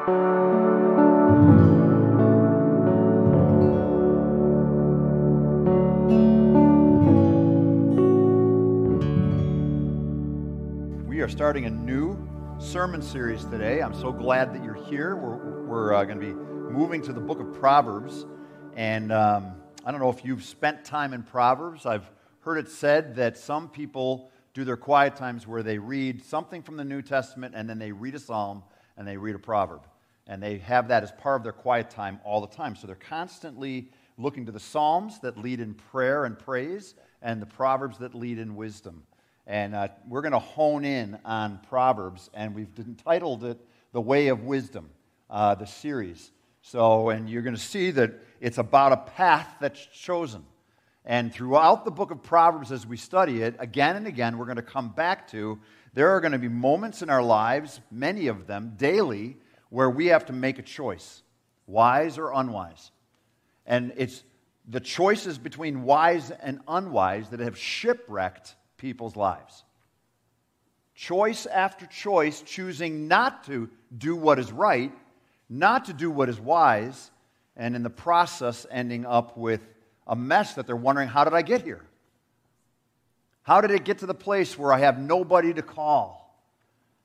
We are starting a new sermon series today. I'm so glad that you're here. We're, we're uh, going to be moving to the book of Proverbs. And um, I don't know if you've spent time in Proverbs. I've heard it said that some people do their quiet times where they read something from the New Testament and then they read a psalm and they read a proverb. And they have that as part of their quiet time all the time. So they're constantly looking to the psalms that lead in prayer and praise and the proverbs that lead in wisdom. And uh, we're going to hone in on Proverbs, and we've entitled it The Way of Wisdom, uh, the series. So, and you're going to see that it's about a path that's chosen. And throughout the book of Proverbs, as we study it, again and again, we're going to come back to there are going to be moments in our lives, many of them daily, where we have to make a choice wise or unwise. And it's the choices between wise and unwise that have shipwrecked people's lives. Choice after choice, choosing not to do what is right, not to do what is wise, and in the process ending up with a mess that they're wondering how did I get here? How did it get to the place where I have nobody to call?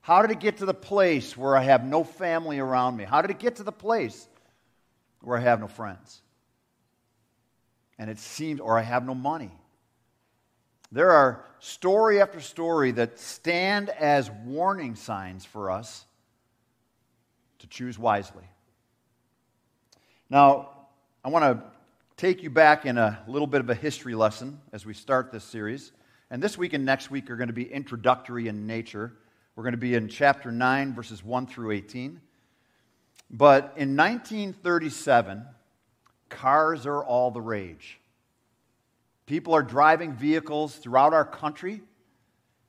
How did it get to the place where I have no family around me? How did it get to the place where I have no friends? And it seems, or I have no money. There are story after story that stand as warning signs for us to choose wisely. Now, I want to take you back in a little bit of a history lesson as we start this series. And this week and next week are going to be introductory in nature. We're going to be in chapter 9, verses 1 through 18. But in 1937, cars are all the rage. People are driving vehicles throughout our country.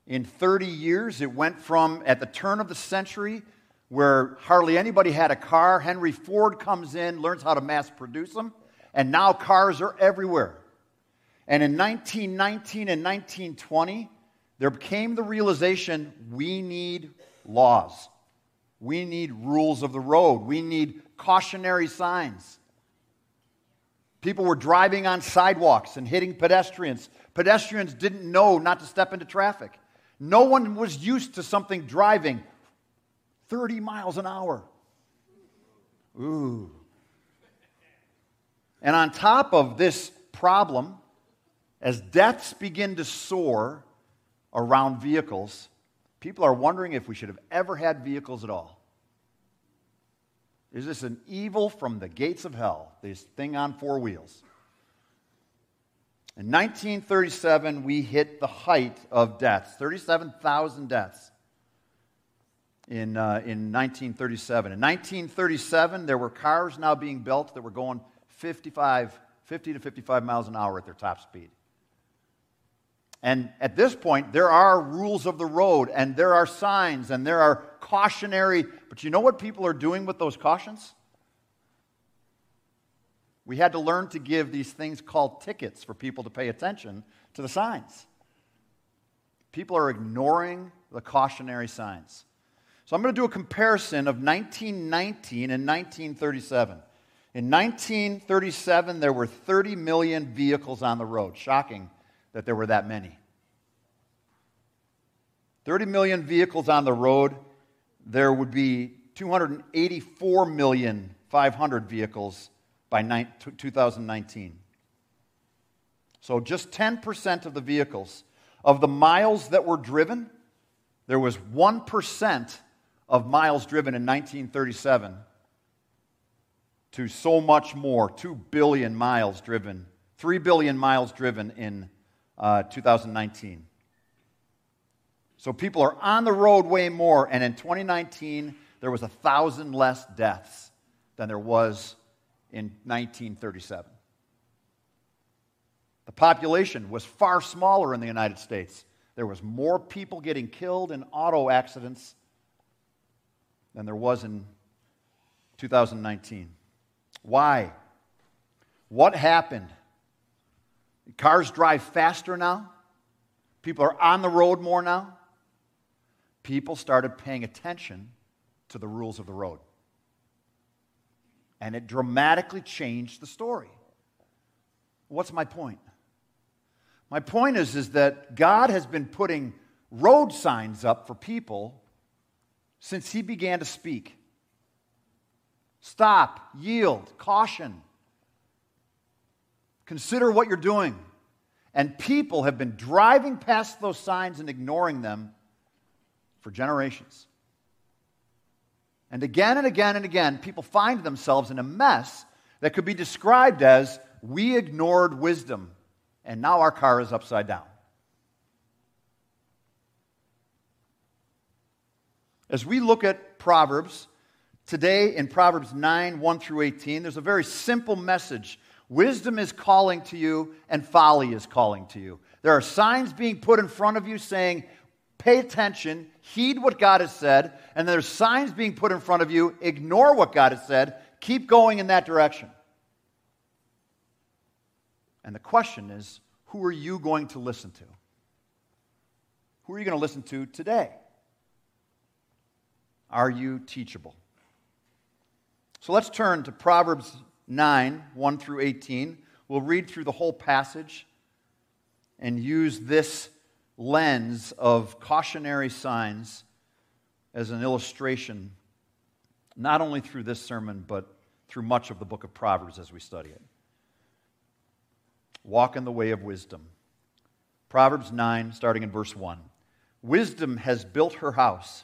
In 30 years, it went from at the turn of the century, where hardly anybody had a car, Henry Ford comes in, learns how to mass produce them, and now cars are everywhere. And in 1919 and 1920, there came the realization we need laws. We need rules of the road. We need cautionary signs. People were driving on sidewalks and hitting pedestrians. Pedestrians didn't know not to step into traffic. No one was used to something driving 30 miles an hour. Ooh. And on top of this problem, as deaths begin to soar around vehicles, people are wondering if we should have ever had vehicles at all. Is this an evil from the gates of hell, this thing on four wheels? In 1937, we hit the height of deaths 37,000 deaths in, uh, in 1937. In 1937, there were cars now being built that were going 55, 50 to 55 miles an hour at their top speed. And at this point, there are rules of the road, and there are signs, and there are cautionary. But you know what people are doing with those cautions? We had to learn to give these things called tickets for people to pay attention to the signs. People are ignoring the cautionary signs. So I'm going to do a comparison of 1919 and 1937. In 1937, there were 30 million vehicles on the road. Shocking that there were that many. 30 million vehicles on the road, there would be 284 million 500 vehicles by 2019. So just 10% of the vehicles. Of the miles that were driven, there was 1% of miles driven in 1937 to so much more 2 billion miles driven, 3 billion miles driven in uh, 2019. So people are on the road way more, and in 2019, there was a thousand less deaths than there was in 1937. The population was far smaller in the United States. There was more people getting killed in auto accidents than there was in 2019. Why? What happened? Cars drive faster now. People are on the road more now. People started paying attention to the rules of the road. and it dramatically changed the story. What's my point? My point is, is that God has been putting road signs up for people since he began to speak. Stop, yield, caution. Consider what you're doing. And people have been driving past those signs and ignoring them for generations. And again and again and again, people find themselves in a mess that could be described as we ignored wisdom, and now our car is upside down. As we look at Proverbs, today in Proverbs 9 1 through 18, there's a very simple message. Wisdom is calling to you, and folly is calling to you. There are signs being put in front of you saying, pay attention, heed what God has said, and there's signs being put in front of you, ignore what God has said, keep going in that direction. And the question is, who are you going to listen to? Who are you going to listen to today? Are you teachable? So let's turn to Proverbs 9, 1 through 18. We'll read through the whole passage and use this lens of cautionary signs as an illustration, not only through this sermon, but through much of the book of Proverbs as we study it. Walk in the way of wisdom. Proverbs 9, starting in verse 1. Wisdom has built her house.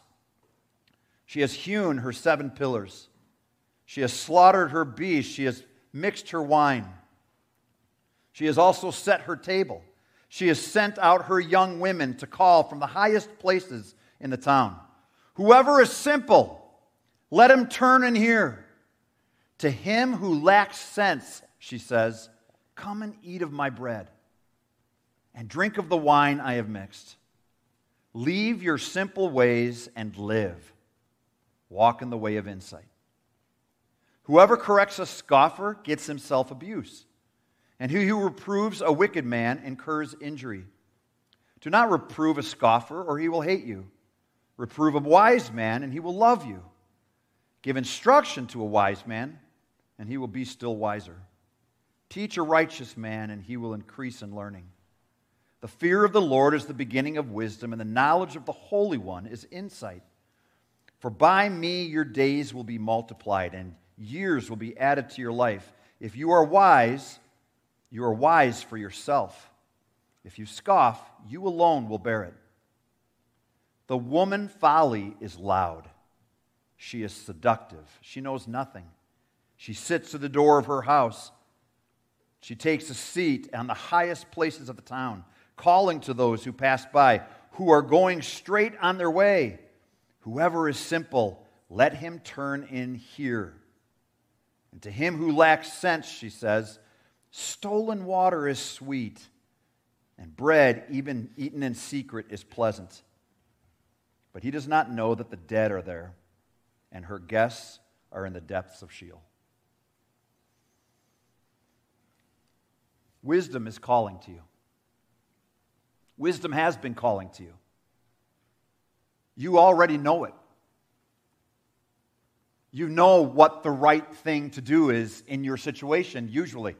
She has hewn her seven pillars. She has slaughtered her beast. She has mixed her wine. She has also set her table. She has sent out her young women to call from the highest places in the town. Whoever is simple, let him turn and hear. To him who lacks sense, she says, Come and eat of my bread and drink of the wine I have mixed. Leave your simple ways and live. Walk in the way of insight. Whoever corrects a scoffer gets himself abuse and he who reproves a wicked man incurs injury. Do not reprove a scoffer, or he will hate you. Reprove a wise man, and he will love you. Give instruction to a wise man, and he will be still wiser. Teach a righteous man, and he will increase in learning. The fear of the Lord is the beginning of wisdom, and the knowledge of the Holy One is insight. For by me your days will be multiplied, and years will be added to your life. If you are wise, you are wise for yourself. If you scoff, you alone will bear it. The woman folly is loud. She is seductive. She knows nothing. She sits at the door of her house. She takes a seat on the highest places of the town, calling to those who pass by, who are going straight on their way. Whoever is simple, let him turn in here. And to him who lacks sense, she says, Stolen water is sweet, and bread, even eaten in secret, is pleasant. But he does not know that the dead are there, and her guests are in the depths of Sheol. Wisdom is calling to you. Wisdom has been calling to you. You already know it. You know what the right thing to do is in your situation, usually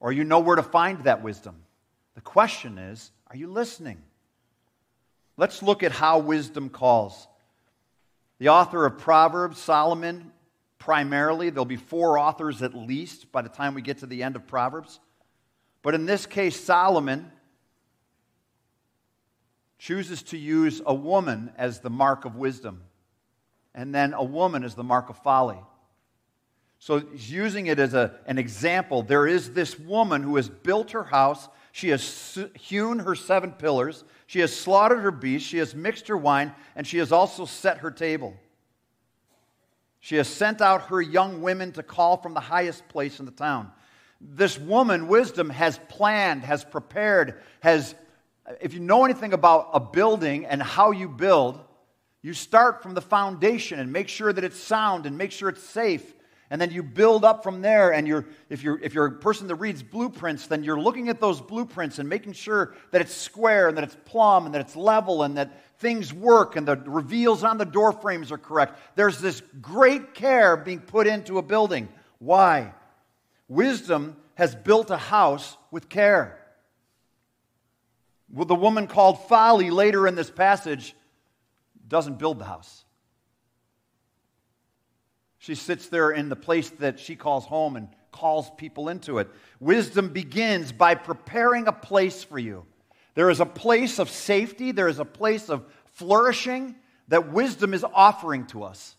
or you know where to find that wisdom. The question is are you listening? Let's look at how wisdom calls. The author of Proverbs, Solomon, primarily, there'll be four authors at least by the time we get to the end of Proverbs. But in this case, Solomon chooses to use a woman as the mark of wisdom, and then a woman is the mark of folly. So he's using it as a, an example. There is this woman who has built her house. She has hewn her seven pillars. She has slaughtered her beasts. She has mixed her wine. And she has also set her table. She has sent out her young women to call from the highest place in the town. This woman, wisdom, has planned, has prepared, has, if you know anything about a building and how you build, you start from the foundation and make sure that it's sound and make sure it's safe and then you build up from there. And you're, if, you're, if you're a person that reads blueprints, then you're looking at those blueprints and making sure that it's square and that it's plumb and that it's level and that things work and the reveals on the door frames are correct. There's this great care being put into a building. Why? Wisdom has built a house with care. Well, the woman called Folly later in this passage doesn't build the house. She sits there in the place that she calls home and calls people into it. Wisdom begins by preparing a place for you. There is a place of safety, there is a place of flourishing that wisdom is offering to us.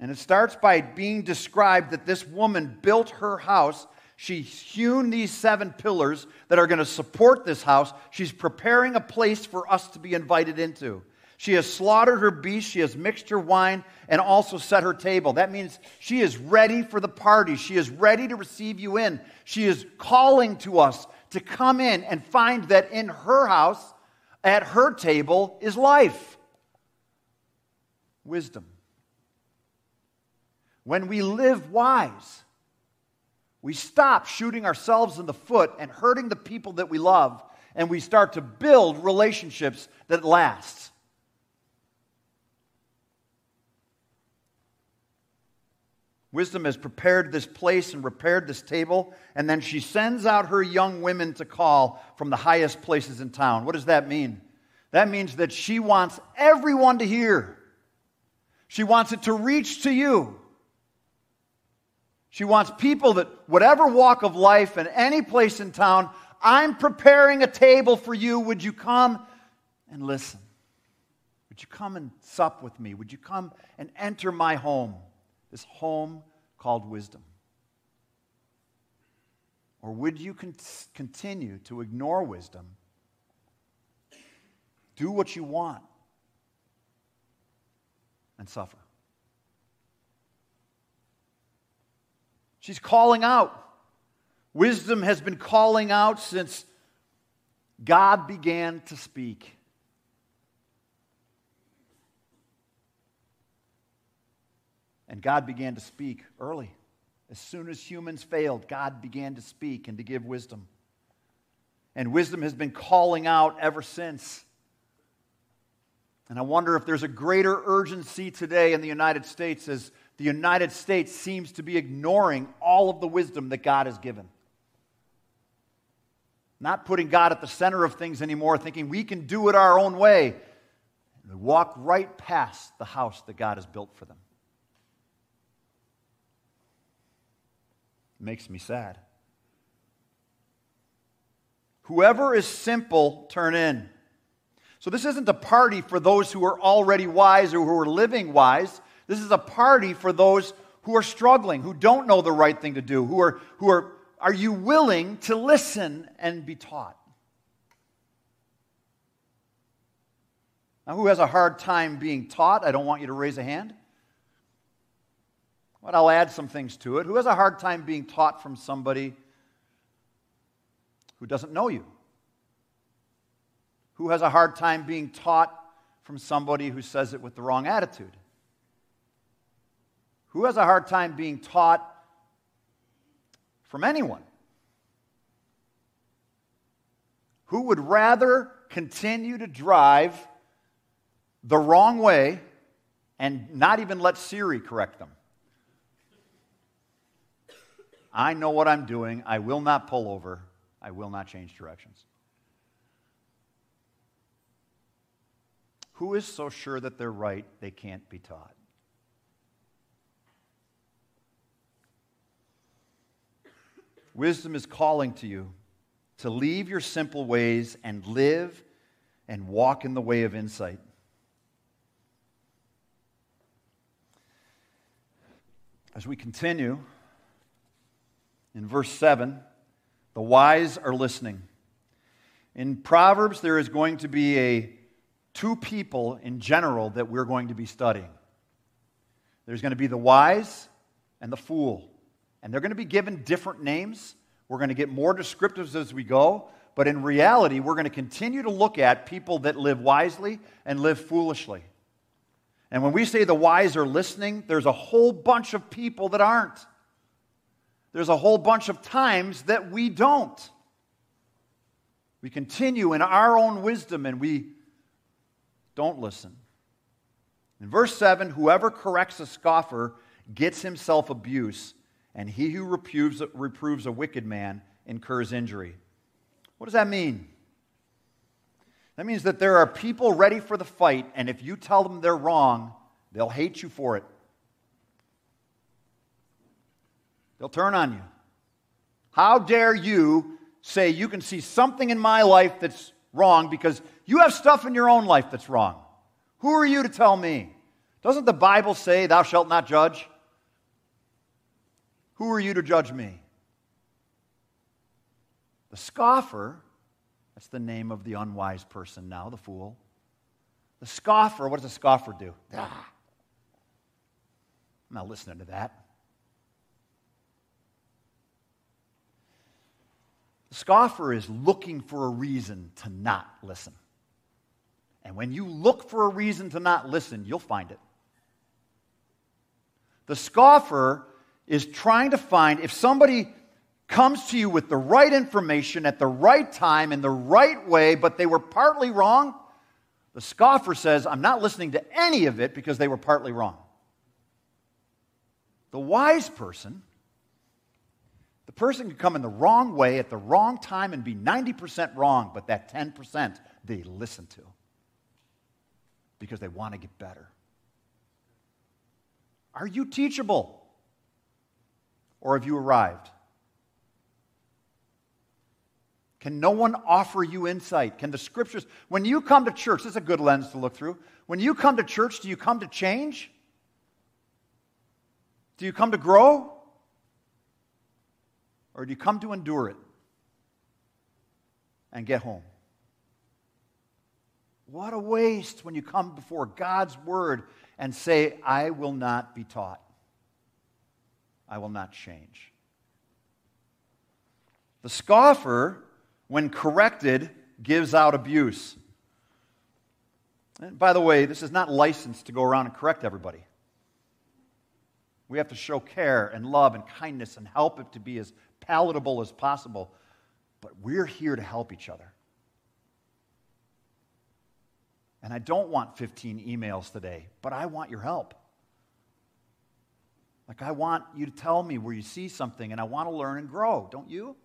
And it starts by being described that this woman built her house. She's hewn these seven pillars that are going to support this house. She's preparing a place for us to be invited into. She has slaughtered her beast, she has mixed her wine, and also set her table. That means she is ready for the party. She is ready to receive you in. She is calling to us to come in and find that in her house, at her table, is life. Wisdom. When we live wise, we stop shooting ourselves in the foot and hurting the people that we love, and we start to build relationships that last. Wisdom has prepared this place and repaired this table, and then she sends out her young women to call from the highest places in town. What does that mean? That means that she wants everyone to hear. She wants it to reach to you. She wants people that, whatever walk of life and any place in town, I'm preparing a table for you. Would you come and listen? Would you come and sup with me? Would you come and enter my home? this home called wisdom? Or would you con- continue to ignore wisdom, do what you want, and suffer? She's calling out. Wisdom has been calling out since God began to speak. And God began to speak early. As soon as humans failed, God began to speak and to give wisdom. And wisdom has been calling out ever since. And I wonder if there's a greater urgency today in the United States as the United States seems to be ignoring all of the wisdom that God has given. Not putting God at the center of things anymore, thinking we can do it our own way. Walk right past the house that God has built for them. It makes me sad. Whoever is simple, turn in. So, this isn't a party for those who are already wise or who are living wise. This is a party for those who are struggling, who don't know the right thing to do, who are, who are, are you willing to listen and be taught? Now, who has a hard time being taught? I don't want you to raise a hand. But I'll add some things to it. Who has a hard time being taught from somebody who doesn't know you? Who has a hard time being taught from somebody who says it with the wrong attitude? Who has a hard time being taught from anyone? Who would rather continue to drive the wrong way and not even let Siri correct them? I know what I'm doing. I will not pull over. I will not change directions. Who is so sure that they're right they can't be taught? Wisdom is calling to you to leave your simple ways and live and walk in the way of insight. As we continue, in verse 7, the wise are listening. In Proverbs, there is going to be a two people in general that we're going to be studying. There's going to be the wise and the fool. And they're going to be given different names. We're going to get more descriptives as we go. But in reality, we're going to continue to look at people that live wisely and live foolishly. And when we say the wise are listening, there's a whole bunch of people that aren't. There's a whole bunch of times that we don't. We continue in our own wisdom and we don't listen. In verse 7, whoever corrects a scoffer gets himself abuse, and he who reproves, reproves a wicked man incurs injury. What does that mean? That means that there are people ready for the fight, and if you tell them they're wrong, they'll hate you for it. They'll turn on you. How dare you say you can see something in my life that's wrong because you have stuff in your own life that's wrong? Who are you to tell me? Doesn't the Bible say, Thou shalt not judge? Who are you to judge me? The scoffer, that's the name of the unwise person now, the fool. The scoffer, what does a scoffer do? Ah, I'm not listening to that. The scoffer is looking for a reason to not listen. And when you look for a reason to not listen, you'll find it. The scoffer is trying to find if somebody comes to you with the right information at the right time in the right way, but they were partly wrong, the scoffer says, I'm not listening to any of it because they were partly wrong. The wise person, the person can come in the wrong way at the wrong time and be 90% wrong, but that 10% they listen to because they want to get better. Are you teachable? Or have you arrived? Can no one offer you insight? Can the scriptures, when you come to church, this is a good lens to look through. When you come to church, do you come to change? Do you come to grow? Or do you come to endure it and get home? What a waste when you come before God's word and say, I will not be taught. I will not change. The scoffer, when corrected, gives out abuse. And by the way, this is not licensed to go around and correct everybody. We have to show care and love and kindness and help it to be as palatable as possible. But we're here to help each other. And I don't want 15 emails today, but I want your help. Like, I want you to tell me where you see something, and I want to learn and grow, don't you?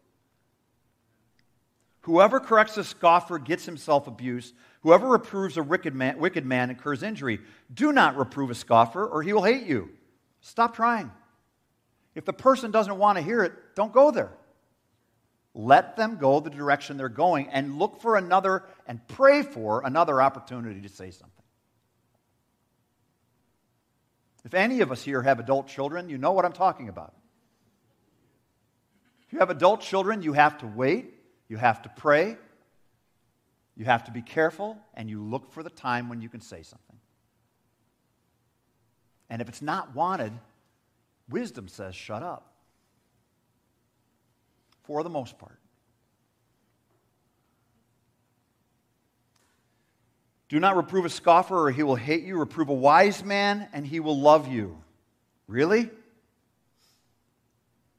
Whoever corrects a scoffer gets himself abuse. Whoever reproves a wicked man, wicked man incurs injury. Do not reprove a scoffer, or he will hate you. Stop trying. If the person doesn't want to hear it, don't go there. Let them go the direction they're going and look for another and pray for another opportunity to say something. If any of us here have adult children, you know what I'm talking about. If you have adult children, you have to wait, you have to pray, you have to be careful, and you look for the time when you can say something. And if it's not wanted, wisdom says, shut up for the most part. Do not reprove a scoffer, or he will hate you. Reprove a wise man, and he will love you. Really?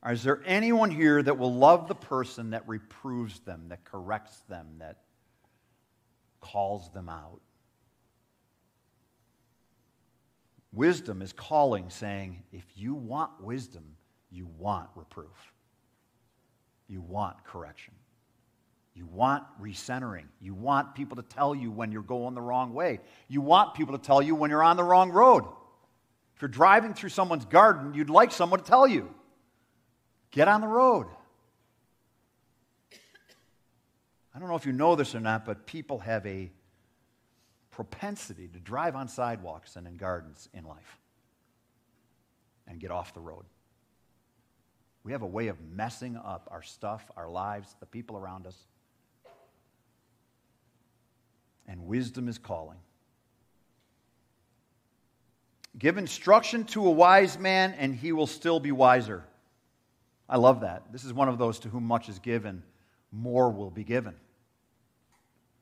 Or is there anyone here that will love the person that reproves them, that corrects them, that calls them out? Wisdom is calling, saying, if you want wisdom, you want reproof. You want correction. You want recentering. You want people to tell you when you're going the wrong way. You want people to tell you when you're on the wrong road. If you're driving through someone's garden, you'd like someone to tell you get on the road. I don't know if you know this or not, but people have a propensity to drive on sidewalks and in gardens in life and get off the road. We have a way of messing up our stuff, our lives, the people around us. And wisdom is calling. Give instruction to a wise man, and he will still be wiser. I love that. This is one of those to whom much is given, more will be given.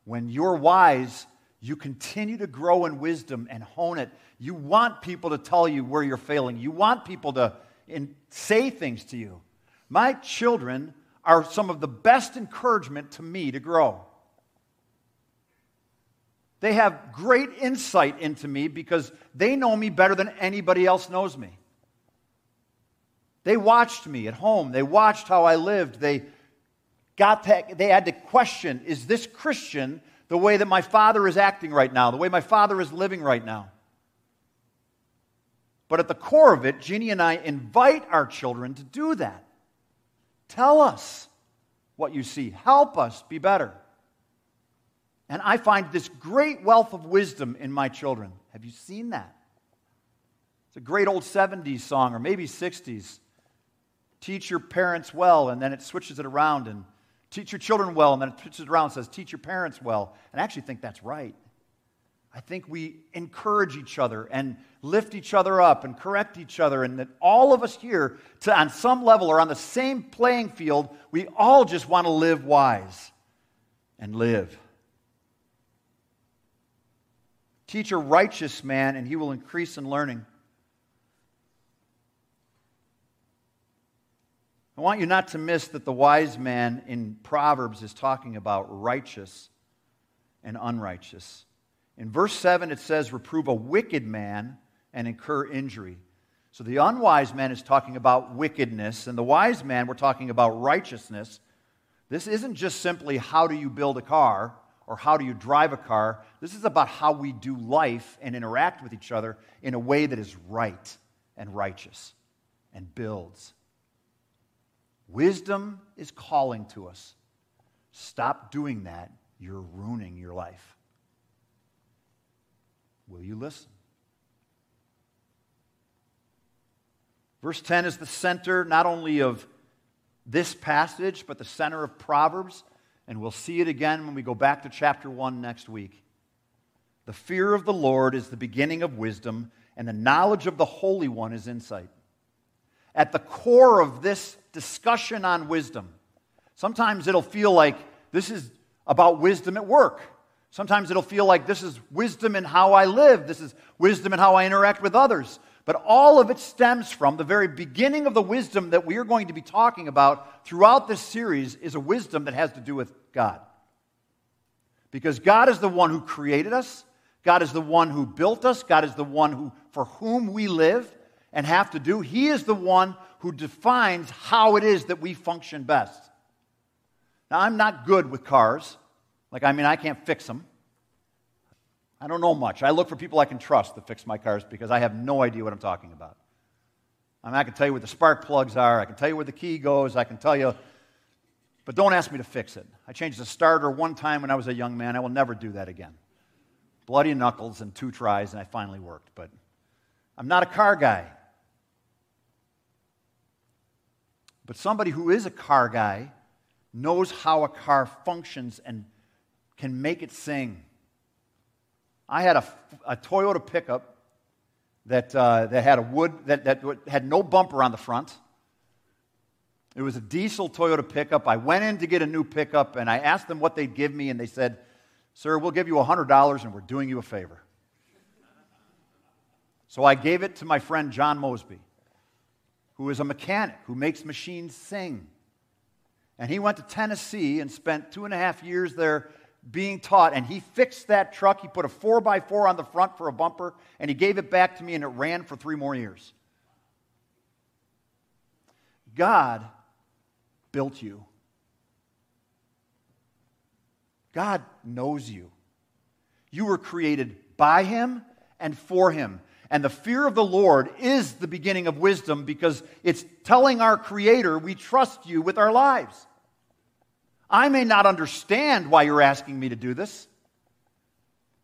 When you're wise, you continue to grow in wisdom and hone it. You want people to tell you where you're failing. You want people to and say things to you. My children are some of the best encouragement to me to grow. They have great insight into me because they know me better than anybody else knows me. They watched me at home. They watched how I lived. They got they had to question is this Christian the way that my father is acting right now, the way my father is living right now? But at the core of it, Jeannie and I invite our children to do that. Tell us what you see, help us be better. And I find this great wealth of wisdom in my children. Have you seen that? It's a great old 70s song, or maybe 60s. Teach your parents well, and then it switches it around and teach your children well, and then it switches it around and says, teach your parents well. And I actually think that's right. I think we encourage each other and lift each other up and correct each other, and that all of us here, to, on some level, are on the same playing field. We all just want to live wise and live. Teach a righteous man, and he will increase in learning. I want you not to miss that the wise man in Proverbs is talking about righteous and unrighteous. In verse 7, it says, Reprove a wicked man and incur injury. So the unwise man is talking about wickedness, and the wise man, we're talking about righteousness. This isn't just simply how do you build a car or how do you drive a car. This is about how we do life and interact with each other in a way that is right and righteous and builds. Wisdom is calling to us. Stop doing that. You're ruining your life. Will you listen? Verse 10 is the center not only of this passage, but the center of Proverbs. And we'll see it again when we go back to chapter 1 next week. The fear of the Lord is the beginning of wisdom, and the knowledge of the Holy One is insight. At the core of this discussion on wisdom, sometimes it'll feel like this is about wisdom at work. Sometimes it'll feel like this is wisdom in how I live, this is wisdom in how I interact with others. But all of it stems from the very beginning of the wisdom that we are going to be talking about throughout this series is a wisdom that has to do with God. Because God is the one who created us, God is the one who built us, God is the one who for whom we live and have to do. He is the one who defines how it is that we function best. Now, I'm not good with cars. Like, I mean, I can't fix them. I don't know much. I look for people I can trust to fix my cars because I have no idea what I'm talking about. I mean, I can tell you where the spark plugs are, I can tell you where the key goes, I can tell you, but don't ask me to fix it. I changed the starter one time when I was a young man. I will never do that again. Bloody knuckles and two tries, and I finally worked. But I'm not a car guy. But somebody who is a car guy knows how a car functions and can make it sing. I had a, a Toyota pickup that, uh, that had a wood, that, that had no bumper on the front. It was a diesel Toyota pickup. I went in to get a new pickup and I asked them what they'd give me, and they said, Sir, we'll give you $100 and we're doing you a favor. So I gave it to my friend John Mosby, who is a mechanic who makes machines sing. And he went to Tennessee and spent two and a half years there being taught, and he fixed that truck. He put a 4x4 on the front for a bumper, and he gave it back to me, and it ran for three more years. God built you. God knows you. You were created by Him and for Him. And the fear of the Lord is the beginning of wisdom because it's telling our Creator we trust you with our lives. I may not understand why you're asking me to do this,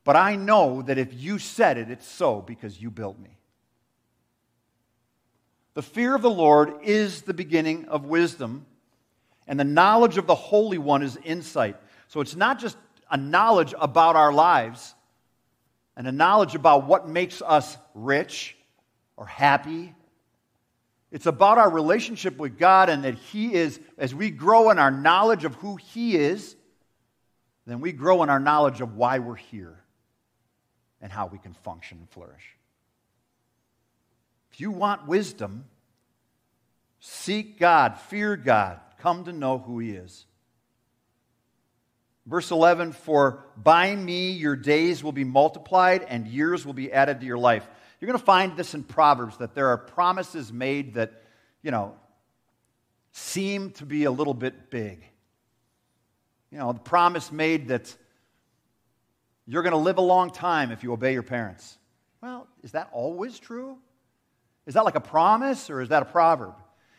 but I know that if you said it, it's so because you built me. The fear of the Lord is the beginning of wisdom, and the knowledge of the Holy One is insight. So it's not just a knowledge about our lives and a knowledge about what makes us rich or happy it's about our relationship with God and that He is, as we grow in our knowledge of who He is, then we grow in our knowledge of why we're here and how we can function and flourish. If you want wisdom, seek God, fear God, come to know who He is. Verse 11 For by me your days will be multiplied and years will be added to your life. You're going to find this in Proverbs that there are promises made that, you know, seem to be a little bit big. You know, the promise made that you're going to live a long time if you obey your parents. Well, is that always true? Is that like a promise or is that a proverb?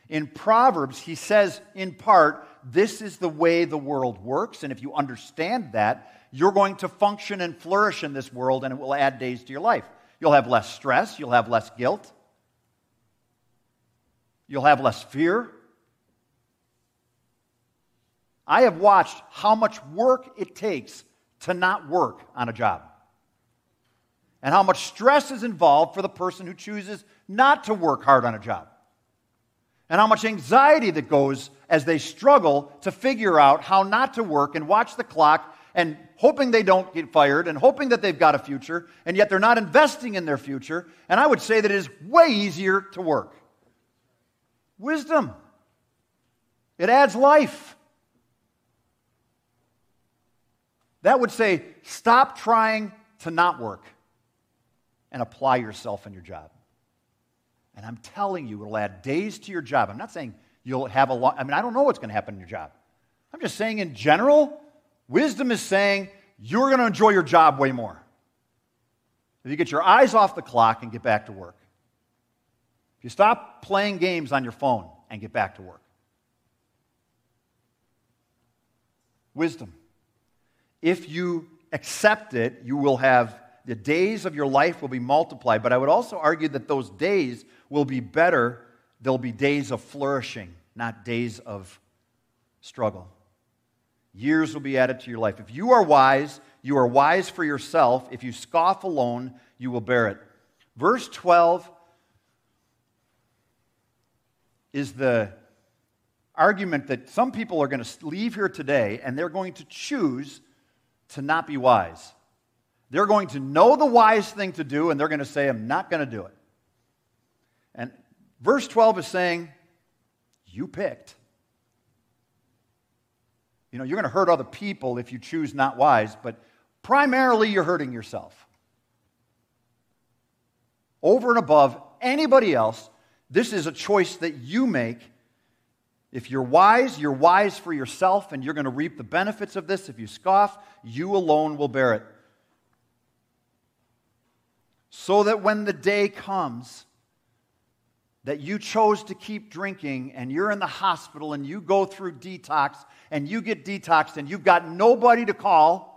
In Proverbs, he says, in part, this is the way the world works. And if you understand that, you're going to function and flourish in this world, and it will add days to your life. You'll have less stress, you'll have less guilt, you'll have less fear. I have watched how much work it takes to not work on a job, and how much stress is involved for the person who chooses not to work hard on a job and how much anxiety that goes as they struggle to figure out how not to work and watch the clock and hoping they don't get fired and hoping that they've got a future, and yet they're not investing in their future. And I would say that it is way easier to work. Wisdom, it adds life. That would say stop trying to not work and apply yourself in your job. And I'm telling you, it'll add days to your job. I'm not saying you'll have a lot, I mean, I don't know what's going to happen in your job. I'm just saying, in general, wisdom is saying you're going to enjoy your job way more. If you get your eyes off the clock and get back to work. If you stop playing games on your phone and get back to work. Wisdom. If you accept it, you will have the days of your life will be multiplied. But I would also argue that those days will be better. There'll be days of flourishing, not days of struggle. Years will be added to your life. If you are wise, you are wise for yourself. If you scoff alone, you will bear it. Verse 12 is the argument that some people are going to leave here today and they're going to choose to not be wise. They're going to know the wise thing to do, and they're going to say, I'm not going to do it. And verse 12 is saying, You picked. You know, you're going to hurt other people if you choose not wise, but primarily you're hurting yourself. Over and above anybody else, this is a choice that you make. If you're wise, you're wise for yourself, and you're going to reap the benefits of this. If you scoff, you alone will bear it so that when the day comes that you chose to keep drinking and you're in the hospital and you go through detox and you get detoxed and you've got nobody to call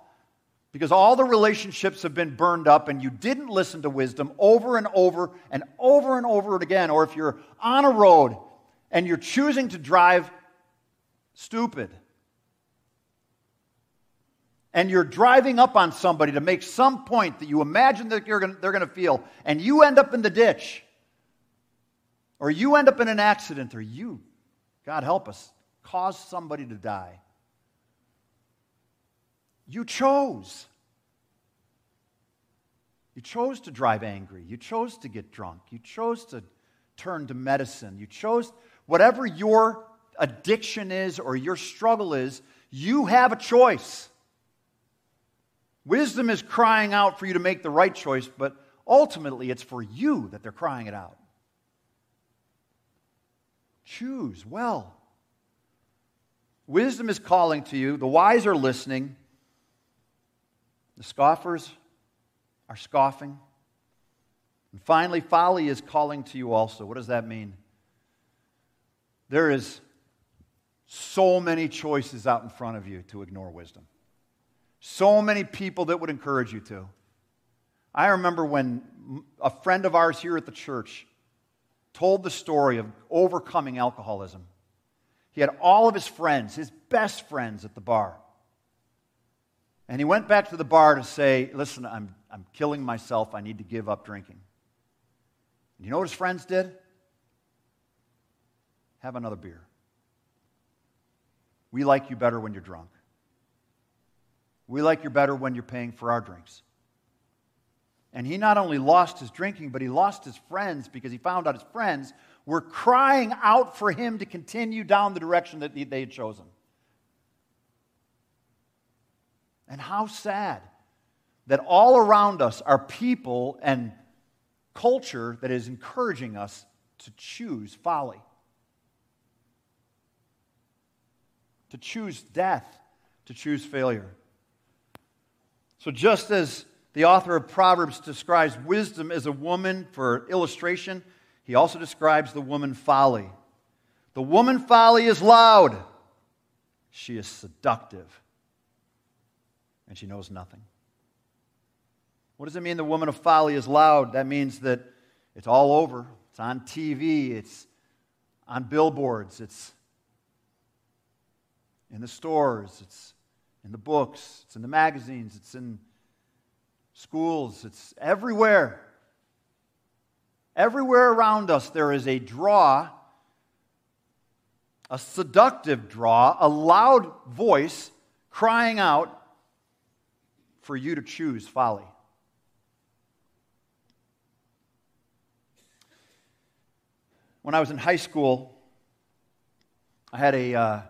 because all the relationships have been burned up and you didn't listen to wisdom over and over and over and over again, or if you're on a road and you're choosing to drive stupid and you're driving up on somebody to make some point that you imagine that gonna, they're going to feel, and you end up in the ditch, or you end up in an accident, or you, God help us, cause somebody to die. You chose. You chose to drive angry. You chose to get drunk. You chose to turn to medicine. You chose whatever your addiction is or your struggle is, you have a choice. Wisdom is crying out for you to make the right choice, but ultimately it's for you that they're crying it out. Choose well. Wisdom is calling to you. The wise are listening. The scoffers are scoffing. And finally, folly is calling to you also. What does that mean? There is so many choices out in front of you to ignore wisdom. So many people that would encourage you to. I remember when a friend of ours here at the church told the story of overcoming alcoholism. He had all of his friends, his best friends, at the bar. And he went back to the bar to say, Listen, I'm, I'm killing myself. I need to give up drinking. And you know what his friends did? Have another beer. We like you better when you're drunk. We like you better when you're paying for our drinks. And he not only lost his drinking, but he lost his friends because he found out his friends were crying out for him to continue down the direction that they had chosen. And how sad that all around us are people and culture that is encouraging us to choose folly, to choose death, to choose failure. So, just as the author of Proverbs describes wisdom as a woman for illustration, he also describes the woman folly. The woman folly is loud, she is seductive, and she knows nothing. What does it mean the woman of folly is loud? That means that it's all over. It's on TV, it's on billboards, it's in the stores, it's in the books, it's in the magazines, it's in schools, it's everywhere. Everywhere around us, there is a draw, a seductive draw, a loud voice crying out for you to choose folly. When I was in high school, I had a uh,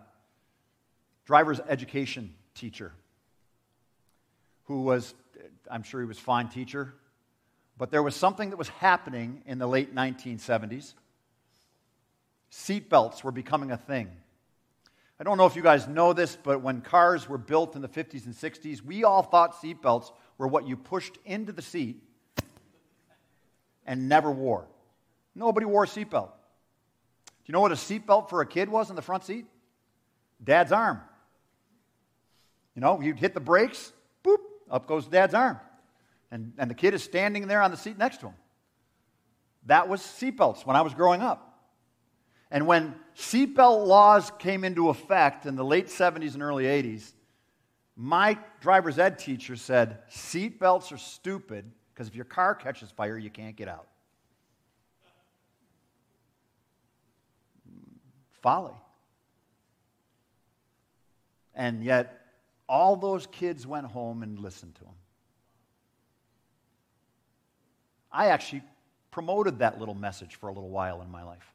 driver's education teacher who was, I'm sure he was a fine teacher, but there was something that was happening in the late 1970s. Seatbelts were becoming a thing. I don't know if you guys know this, but when cars were built in the 50s and 60s, we all thought seatbelts were what you pushed into the seat and never wore. Nobody wore a seatbelt Do you know what a seatbelt for a kid was in the front seat? Dad's arm. You know, you'd hit the brakes, up goes dad's arm. And, and the kid is standing there on the seat next to him. That was seatbelts when I was growing up. And when seatbelt laws came into effect in the late 70s and early 80s, my driver's ed teacher said, Seatbelts are stupid because if your car catches fire, you can't get out. folly. And yet, all those kids went home and listened to him. I actually promoted that little message for a little while in my life.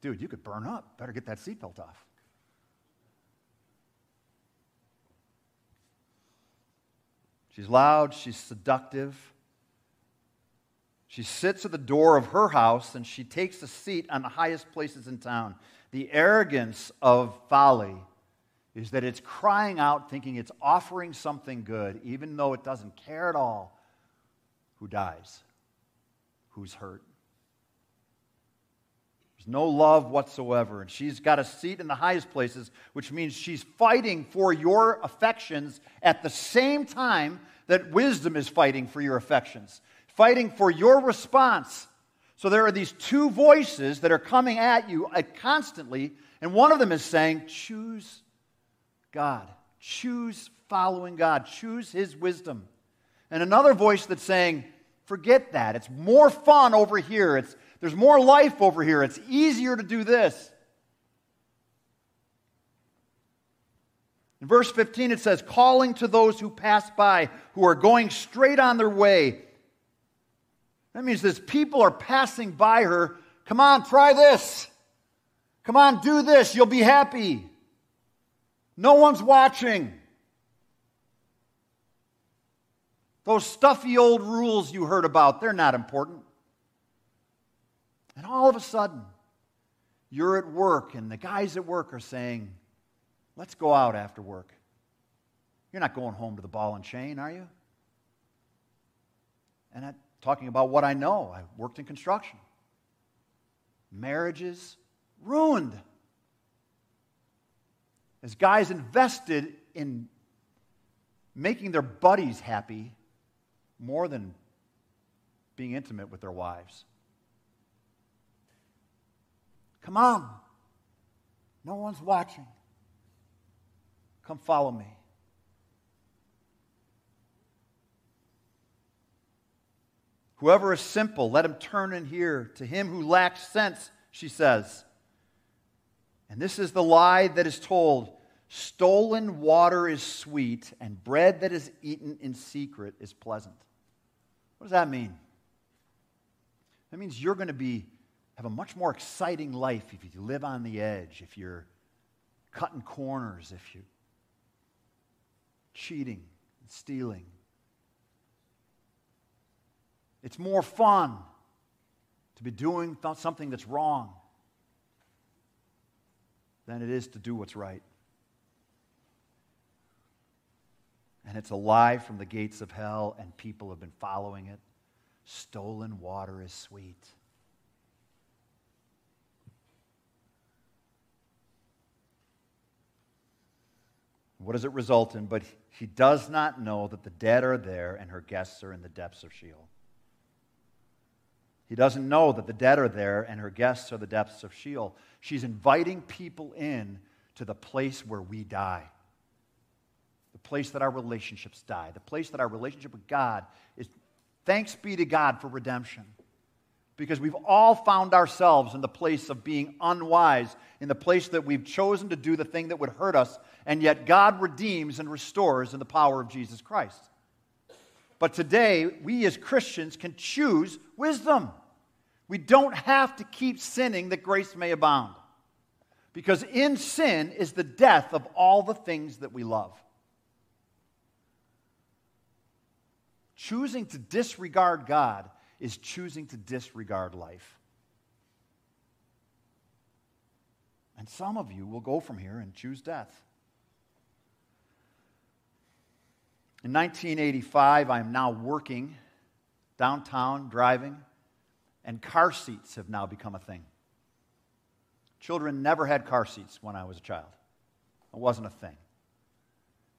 Dude, you could burn up. Better get that seatbelt off. She's loud, she's seductive. She sits at the door of her house and she takes a seat on the highest places in town. The arrogance of folly is that it's crying out, thinking it's offering something good, even though it doesn't care at all who dies, who's hurt. There's no love whatsoever. And she's got a seat in the highest places, which means she's fighting for your affections at the same time that wisdom is fighting for your affections fighting for your response. So there are these two voices that are coming at you uh, constantly, and one of them is saying, Choose God. Choose following God. Choose His wisdom. And another voice that's saying, Forget that. It's more fun over here. It's, there's more life over here. It's easier to do this. In verse 15, it says, Calling to those who pass by, who are going straight on their way. That means this people are passing by her. Come on, try this. Come on, do this. You'll be happy. No one's watching. Those stuffy old rules you heard about, they're not important. And all of a sudden, you're at work, and the guys at work are saying, Let's go out after work. You're not going home to the ball and chain, are you? And that talking about what I know. I worked in construction. Marriages ruined. As guys invested in making their buddies happy more than being intimate with their wives. Come on. No one's watching. Come follow me. Whoever is simple, let him turn and hear. To him who lacks sense, she says. And this is the lie that is told stolen water is sweet, and bread that is eaten in secret is pleasant. What does that mean? That means you're going to be have a much more exciting life if you live on the edge, if you're cutting corners, if you're cheating, stealing. It's more fun to be doing something that's wrong than it is to do what's right. And it's a lie from the gates of hell, and people have been following it. Stolen water is sweet. What does it result in? But he does not know that the dead are there and her guests are in the depths of Sheol. He doesn't know that the dead are there and her guests are the depths of Sheol. She's inviting people in to the place where we die, the place that our relationships die, the place that our relationship with God is. Thanks be to God for redemption. Because we've all found ourselves in the place of being unwise, in the place that we've chosen to do the thing that would hurt us, and yet God redeems and restores in the power of Jesus Christ. But today, we as Christians can choose wisdom. We don't have to keep sinning that grace may abound. Because in sin is the death of all the things that we love. Choosing to disregard God is choosing to disregard life. And some of you will go from here and choose death. In 1985, I am now working downtown, driving, and car seats have now become a thing. Children never had car seats when I was a child, it wasn't a thing.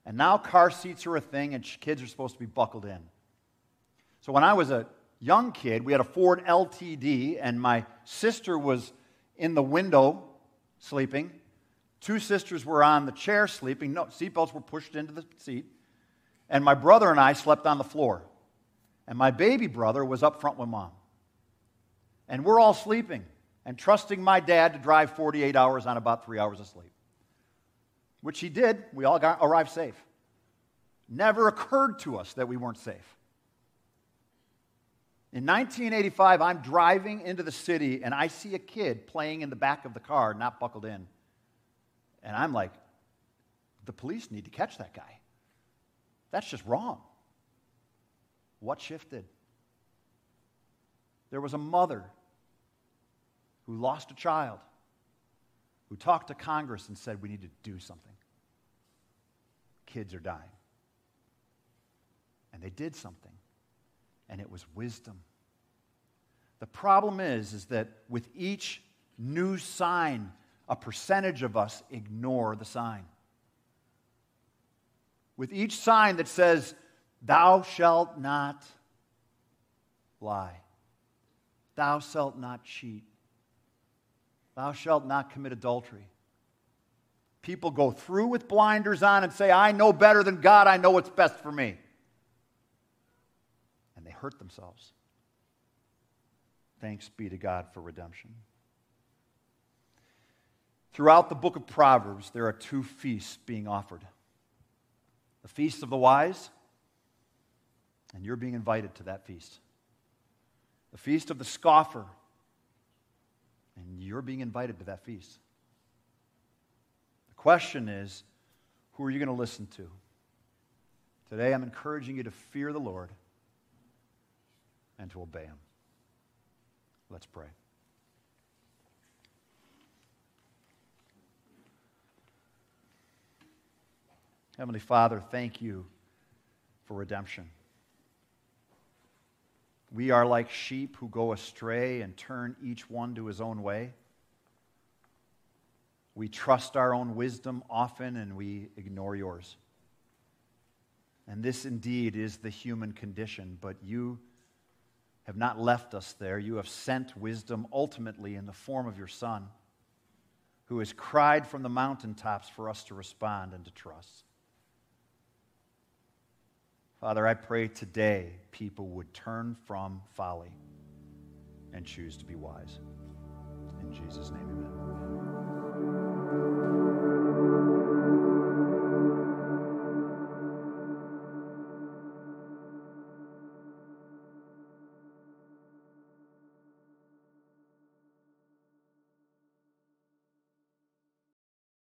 And now car seats are a thing, and kids are supposed to be buckled in. So when I was a young kid, we had a Ford LTD, and my sister was in the window sleeping. Two sisters were on the chair sleeping. No, seatbelts were pushed into the seat. And my brother and I slept on the floor. And my baby brother was up front with mom. And we're all sleeping and trusting my dad to drive 48 hours on about three hours of sleep, which he did. We all got, arrived safe. Never occurred to us that we weren't safe. In 1985, I'm driving into the city and I see a kid playing in the back of the car, not buckled in. And I'm like, the police need to catch that guy. That's just wrong. What shifted? There was a mother who lost a child who talked to Congress and said, We need to do something. Kids are dying. And they did something, and it was wisdom. The problem is, is that with each new sign, a percentage of us ignore the sign with each sign that says, Thou shalt not lie, thou shalt not cheat, thou shalt not commit adultery. People go through with blinders on and say, I know better than God, I know what's best for me. And they hurt themselves. Thanks be to God for redemption. Throughout the book of Proverbs, there are two feasts being offered the feast of the wise, and you're being invited to that feast. The feast of the scoffer, and you're being invited to that feast. The question is who are you going to listen to? Today, I'm encouraging you to fear the Lord and to obey Him. Let's pray. Heavenly Father, thank you for redemption. We are like sheep who go astray and turn each one to his own way. We trust our own wisdom often and we ignore yours. And this indeed is the human condition, but you have not left us there. You have sent wisdom ultimately in the form of your Son, who has cried from the mountaintops for us to respond and to trust. Father, I pray today people would turn from folly and choose to be wise. In Jesus' name, amen.